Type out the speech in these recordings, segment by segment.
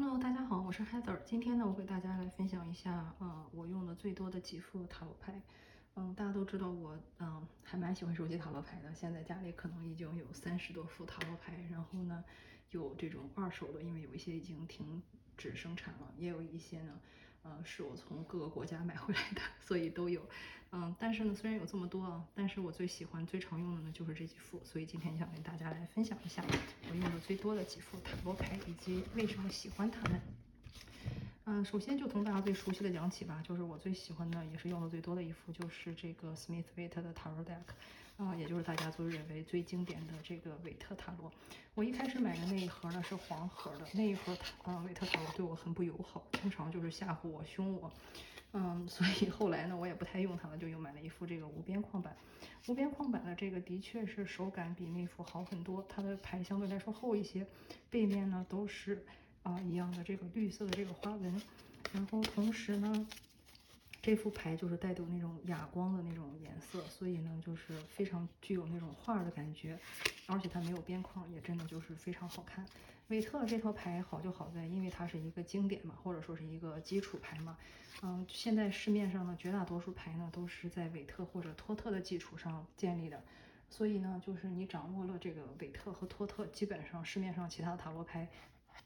Hello，大家好，我是 Heather。今天呢，我给大家来分享一下，呃，我用的最多的几副塔罗牌。嗯，大家都知道我，嗯，还蛮喜欢收集塔罗牌的。现在家里可能已经有三十多副塔罗牌，然后呢，有这种二手的，因为有一些已经停止生产了，也有一些呢。呃，是我从各个国家买回来的，所以都有。嗯，但是呢，虽然有这么多啊，但是我最喜欢、最常用的呢就是这几副，所以今天想跟大家来分享一下我用的最多的几副塔罗牌，以及为什么喜欢它们。嗯，首先就从大家最熟悉的讲起吧，就是我最喜欢的，也是用的最多的一副，就是这个 Smith Waite 的 Tarot Deck。啊，也就是大家都认为最经典的这个韦特塔罗。我一开始买的那一盒呢是黄盒的，那一盒塔啊韦特塔罗对我很不友好，经常就是吓唬我、凶我。嗯，所以后来呢我也不太用它了，就又买了一副这个无边框版。无边框版的这个的确是手感比那副好很多，它的牌相对来说厚一些，背面呢都是啊一样的这个绿色的这个花纹，然后同时呢。这副牌就是带有那种哑光的那种颜色，所以呢，就是非常具有那种画的感觉，而且它没有边框，也真的就是非常好看。韦特这套牌好就好在，因为它是一个经典嘛，或者说是一个基础牌嘛。嗯，现在市面上的绝大多数牌呢，都是在韦特或者托特的基础上建立的，所以呢，就是你掌握了这个韦特和托特，基本上市面上其他的塔罗牌。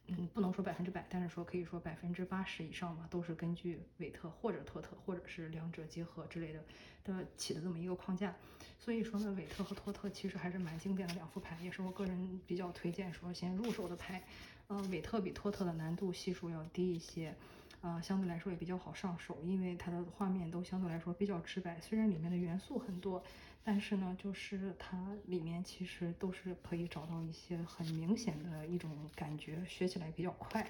嗯，不能说百分之百，但是说可以说百分之八十以上吧，都是根据韦特或者托特，或者是两者结合之类的的起的这么一个框架。所以说呢，韦特和托特其实还是蛮经典的两副牌，也是我个人比较推荐说先入手的牌。嗯，韦特比托特的难度系数要低一些。呃，相对来说也比较好上手，因为它的画面都相对来说比较直白。虽然里面的元素很多，但是呢，就是它里面其实都是可以找到一些很明显的一种感觉，学起来比较快。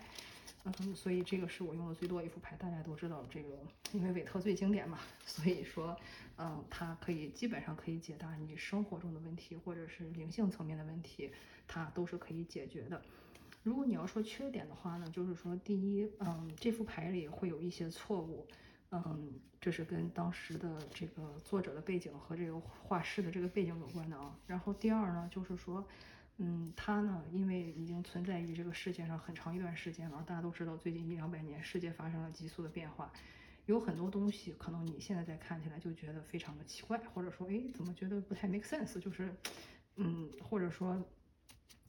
嗯，所以这个是我用的最多一副牌。大家都知道这个，因为韦特最经典嘛，所以说，嗯，它可以基本上可以解答你生活中的问题，或者是灵性层面的问题，它都是可以解决的。如果你要说缺点的话呢，就是说，第一，嗯，这副牌里会有一些错误，嗯，这是跟当时的这个作者的背景和这个画师的这个背景有关的啊。然后第二呢，就是说，嗯，他呢，因为已经存在于这个世界上很长一段时间了，大家都知道，最近一两百年世界发生了急速的变化，有很多东西可能你现在再看起来就觉得非常的奇怪，或者说，哎，怎么觉得不太 make sense，就是，嗯，或者说。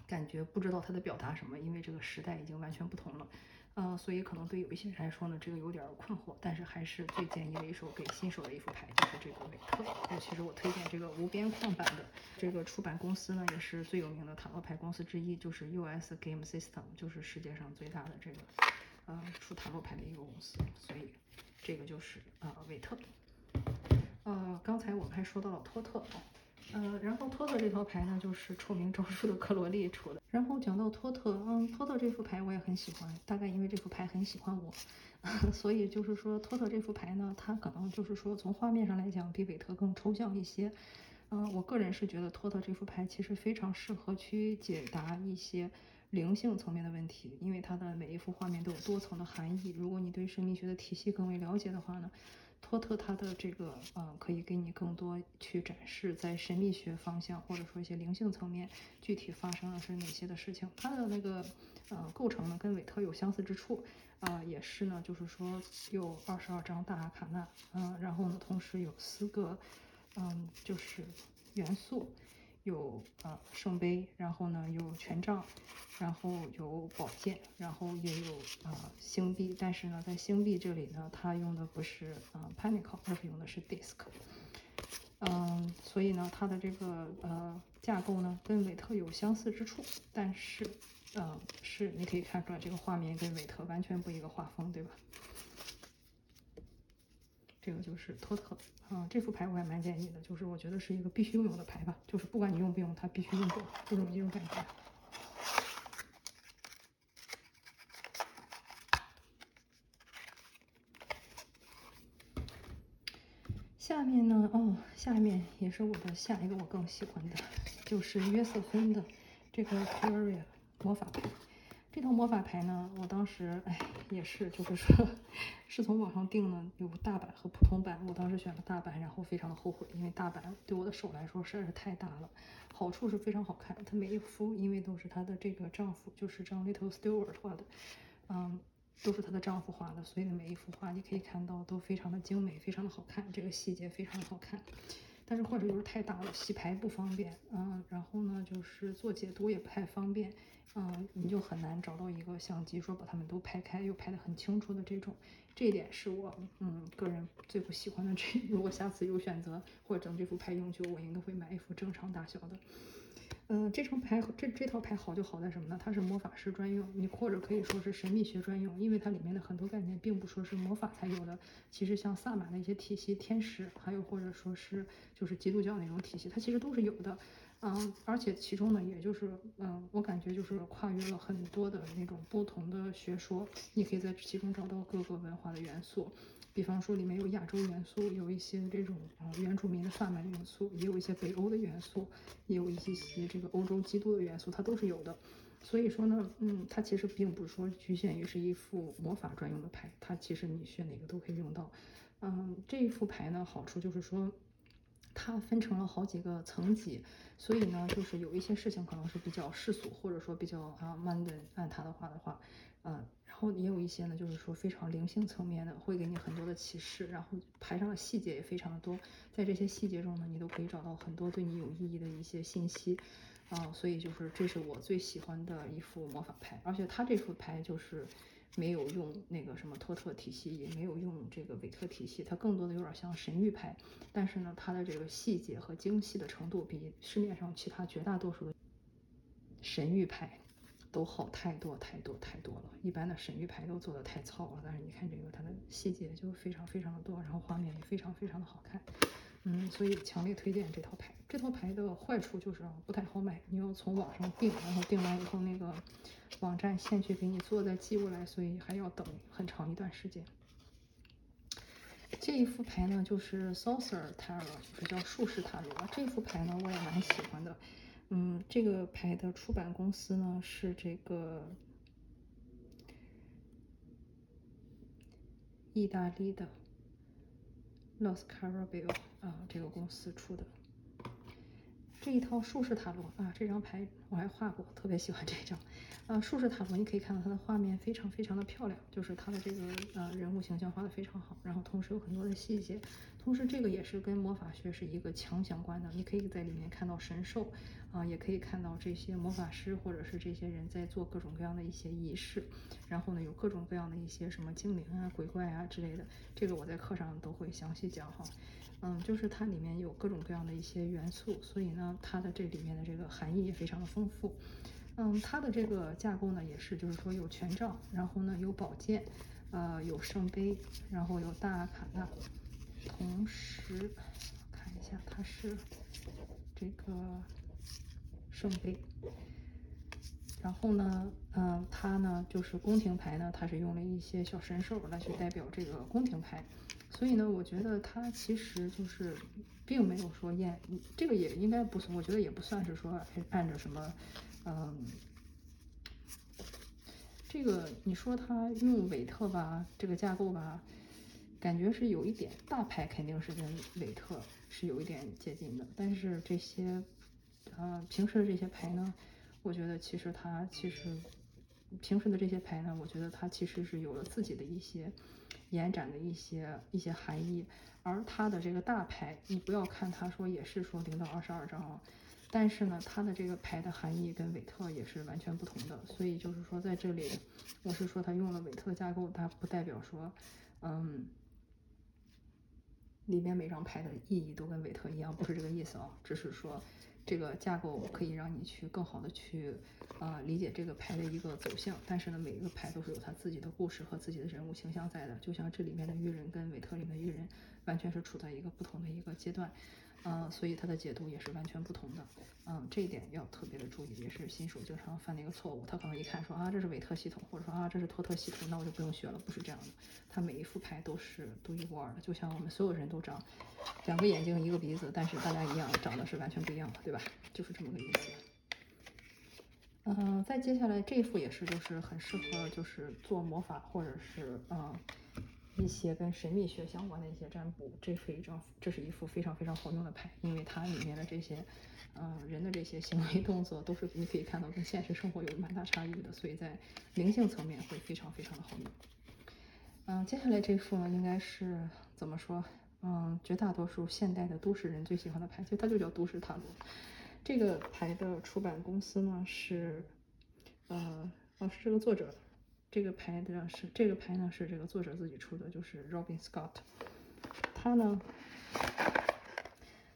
感觉不知道他在表达什么，因为这个时代已经完全不同了，嗯，所以可能对有一些人来说呢，这个有点困惑。但是还是最建议的一手给新手的一副牌，就是这个韦特。那其实我推荐这个无边框版的，这个出版公司呢也是最有名的塔罗牌公司之一，就是 US Game System，就是世界上最大的这个呃出塔罗牌的一个公司。所以这个就是呃韦特。呃，刚才我们还说到了托特。呃，然后托特这套牌呢，就是臭名昭著的克罗利出的。然后讲到托特，嗯，托特这副牌我也很喜欢，大概因为这副牌很喜欢我，所以就是说托特这副牌呢，它可能就是说从画面上来讲比韦特更抽象一些。嗯，我个人是觉得托特这副牌其实非常适合去解答一些灵性层面的问题，因为它的每一幅画面都有多层的含义。如果你对神秘学的体系更为了解的话呢？托特他的这个呃，可以给你更多去展示在神秘学方向或者说一些灵性层面具体发生了是哪些的事情。它的那个呃构成呢，跟韦特有相似之处啊，也是呢，就是说有二十二张大阿卡纳，嗯，然后呢，同时有四个嗯，就是元素。有呃圣杯，然后呢有权杖，然后有宝剑，然后也有呃星币。但是呢，在星币这里呢，它用的不是呃 panicle，而是用的是 disc。嗯，所以呢，它的这个呃架构呢，跟韦特有相似之处，但是呃是你可以看出来，这个画面跟韦特完全不一个画风，对吧？这个就是托特啊，这副牌我还蛮建议的，就是我觉得是一个必须拥有的牌吧，就是不管你用不用，它必须用过，就这么一种感觉。下面呢，哦，下面也是我的下一个我更喜欢的，就是约瑟芬的这个 Curia 魔法牌。这套魔法牌呢，我当时哎也是，就是说是从网上订的，有大版和普通版。我当时选了大版，然后非常的后悔，因为大版对我的手来说实在是太大了。好处是非常好看，它每一幅因为都是她的这个丈夫，就是张 Little Stewart 画的，嗯，都是她的丈夫画的，所以每一幅画你可以看到都非常的精美，非常的好看，这个细节非常的好看。但是或者就是太大了，洗牌不方便，嗯，然后呢就是做解读也不太方便，嗯，你就很难找到一个相机说把它们都拍开又拍得很清楚的这种，这一点是我嗯个人最不喜欢的。这 如果下次有选择或者整这副拍永久，我应该会买一副正常大小的。嗯，这张牌这这套牌好就好在什么呢？它是魔法师专用，你或者可以说是神秘学专用，因为它里面的很多概念并不说是魔法才有的。其实像萨满的一些体系、天使，还有或者说是就是基督教那种体系，它其实都是有的。嗯，而且其中呢，也就是嗯，我感觉就是跨越了很多的那种不同的学说，你可以在其中找到各个文化的元素。比方说里面有亚洲元素，有一些这种啊原住民的萨满元素，也有一些北欧的元素，也有一些些这个欧洲基督的元素，它都是有的。所以说呢，嗯，它其实并不是说局限于是一副魔法专用的牌，它其实你选哪个都可以用到。嗯，这一副牌呢，好处就是说它分成了好几个层级，所以呢，就是有一些事情可能是比较世俗，或者说比较啊 mundane，按它的话的话，嗯。然后也有一些呢，就是说非常灵性层面的，会给你很多的启示。然后牌上的细节也非常的多，在这些细节中呢，你都可以找到很多对你有意义的一些信息啊。所以就是这是我最喜欢的一副魔法牌，而且它这副牌就是没有用那个什么托特体系，也没有用这个韦特体系，它更多的有点像神谕牌。但是呢，它的这个细节和精细的程度比市面上其他绝大多数的神谕牌。都好太多太多太多了，一般的神谕牌都做的太糙了，但是你看这个它的细节就非常非常的多，然后画面也非常非常的好看，嗯，所以强烈推荐这套牌。这套牌的坏处就是不太好买，你要从网上订，然后订完以后那个网站先去给你做再寄过来，所以还要等很长一段时间。这一副牌呢就是 Sorcerer Tarot，就是叫术士塔罗。这副牌呢我也蛮喜欢的。嗯，这个牌的出版公司呢是这个意大利的 Los Carabeo 啊，这个公司出的。这一套术士塔罗啊，这张牌我还画过，特别喜欢这张。啊。术士塔罗你可以看到它的画面非常非常的漂亮，就是它的这个呃人物形象画的非常好，然后同时有很多的细节，同时这个也是跟魔法学是一个强相关的，你可以在里面看到神兽。啊，也可以看到这些魔法师或者是这些人在做各种各样的一些仪式，然后呢，有各种各样的一些什么精灵啊、鬼怪啊之类的，这个我在课上都会详细讲哈。嗯，就是它里面有各种各样的一些元素，所以呢，它的这里面的这个含义也非常的丰富。嗯，它的这个架构呢，也是就是说有权杖，然后呢有宝剑，呃，有圣杯，然后有大卡纳，同时看一下它是这个。圣杯，然后呢，嗯，它呢就是宫廷牌呢，它是用了一些小神兽来去代表这个宫廷牌，所以呢，我觉得它其实就是并没有说验，这个也应该不算，我觉得也不算是说按着什么，嗯，这个你说它用韦特吧，这个架构吧，感觉是有一点大牌肯定是跟韦特是有一点接近的，但是这些。呃，平时的这些牌呢，我觉得其实它其实平时的这些牌呢，我觉得它其实是有了自己的一些延展的一些一些含义。而它的这个大牌，你不要看它说也是说零到二十二张啊，但是呢，它的这个牌的含义跟韦特也是完全不同的。所以就是说在这里，我是说它用了韦特架构，它不代表说，嗯，里面每张牌的意义都跟韦特一样，不是这个意思啊，只是说。这个架构可以让你去更好的去啊理解这个牌的一个走向，但是呢，每一个牌都是有它自己的故事和自己的人物形象在的，就像这里面的愚人跟韦特里面的愚人完全是处在一个不同的一个阶段。嗯，所以它的解读也是完全不同的。嗯，这一点要特别的注意，也是新手经常犯的一个错误。他可能一看说啊，这是韦特系统，或者说啊，这是托特系统，那我就不用学了。不是这样的，它每一副牌都是独一无二的，就像我们所有人都长两个眼睛一个鼻子，但是大家一样长得是完全不一样的，对吧？就是这么个意思。嗯，再接下来这副也是，就是很适合就是做魔法或者是嗯。一些跟神秘学相关的一些占卜，这是一张，这是一副非常非常好用的牌，因为它里面的这些，嗯，人的这些行为动作都是你可以看到跟现实生活有蛮大差异的，所以在灵性层面会非常非常的好用。嗯，接下来这副呢，应该是怎么说？嗯，绝大多数现代的都市人最喜欢的牌，其实它就叫都市塔罗。这个牌的出版公司呢是，呃，哦，是这个作者。这个牌的是这个牌呢是这个作者自己出的，就是 Robin Scott。他呢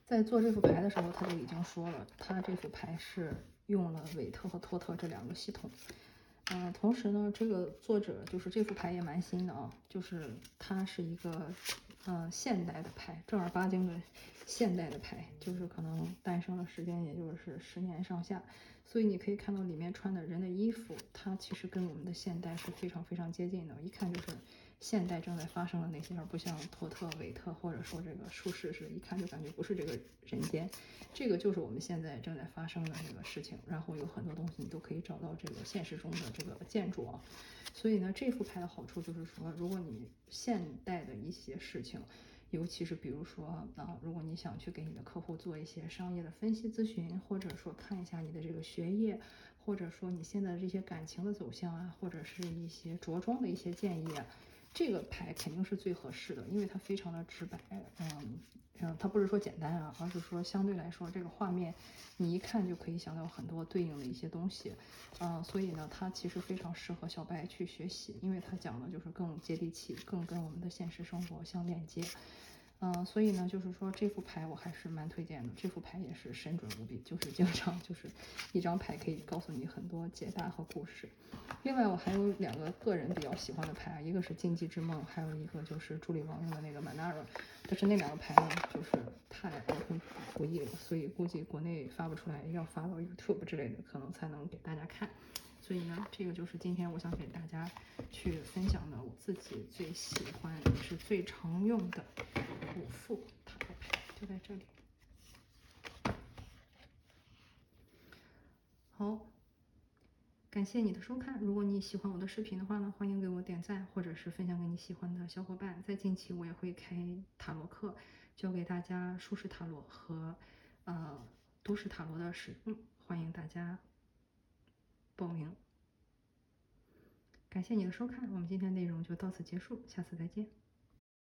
在做这副牌的时候，他就已经说了，他这副牌是用了韦特和托特这两个系统。嗯，同时呢，这个作者就是这副牌也蛮新的啊，就是它是一个嗯现代的牌，正儿八经的现代的牌，就是可能诞生的时间也就是十年上下，所以你可以看到里面穿的人的衣服，它其实跟我们的现代是非常非常接近的，一看就是。现代正在发生的那些，而不像托特、韦特或者说这个术士是，一看就感觉不是这个人间。这个就是我们现在正在发生的这个事情。然后有很多东西你都可以找到这个现实中的这个建筑啊。所以呢，这副牌的好处就是说，如果你现代的一些事情，尤其是比如说啊，如果你想去给你的客户做一些商业的分析咨询，或者说看一下你的这个学业，或者说你现在的这些感情的走向啊，或者是一些着装的一些建议啊。这个牌肯定是最合适的，因为它非常的直白，嗯嗯，它不是说简单啊，而是说相对来说这个画面你一看就可以想到很多对应的一些东西，嗯，所以呢，它其实非常适合小白去学习，因为它讲的就是更接地气，更跟我们的现实生活相链接。嗯，所以呢，就是说这副牌我还是蛮推荐的。这副牌也是神准无比，就是经常 就是一张牌可以告诉你很多解答和故事。另外，我还有两个个人比较喜欢的牌，一个是禁忌之梦，还有一个就是朱莉王用的那个 Manara。但是那两个牌呢，就是太儿童不宜了，所以估计国内发不出来，要发到 YouTube 之类的，可能才能给大家看。所以呢，这个就是今天我想给大家去分享的我自己最喜欢也是最常用的五副塔罗牌，就在这里。好，感谢你的收看。如果你喜欢我的视频的话呢，欢迎给我点赞，或者是分享给你喜欢的小伙伴。在近期我也会开塔罗课，教给大家舒适塔罗和呃都市塔罗的使用，欢迎大家。报名，感谢你的收看，我们今天内容就到此结束，下次再见。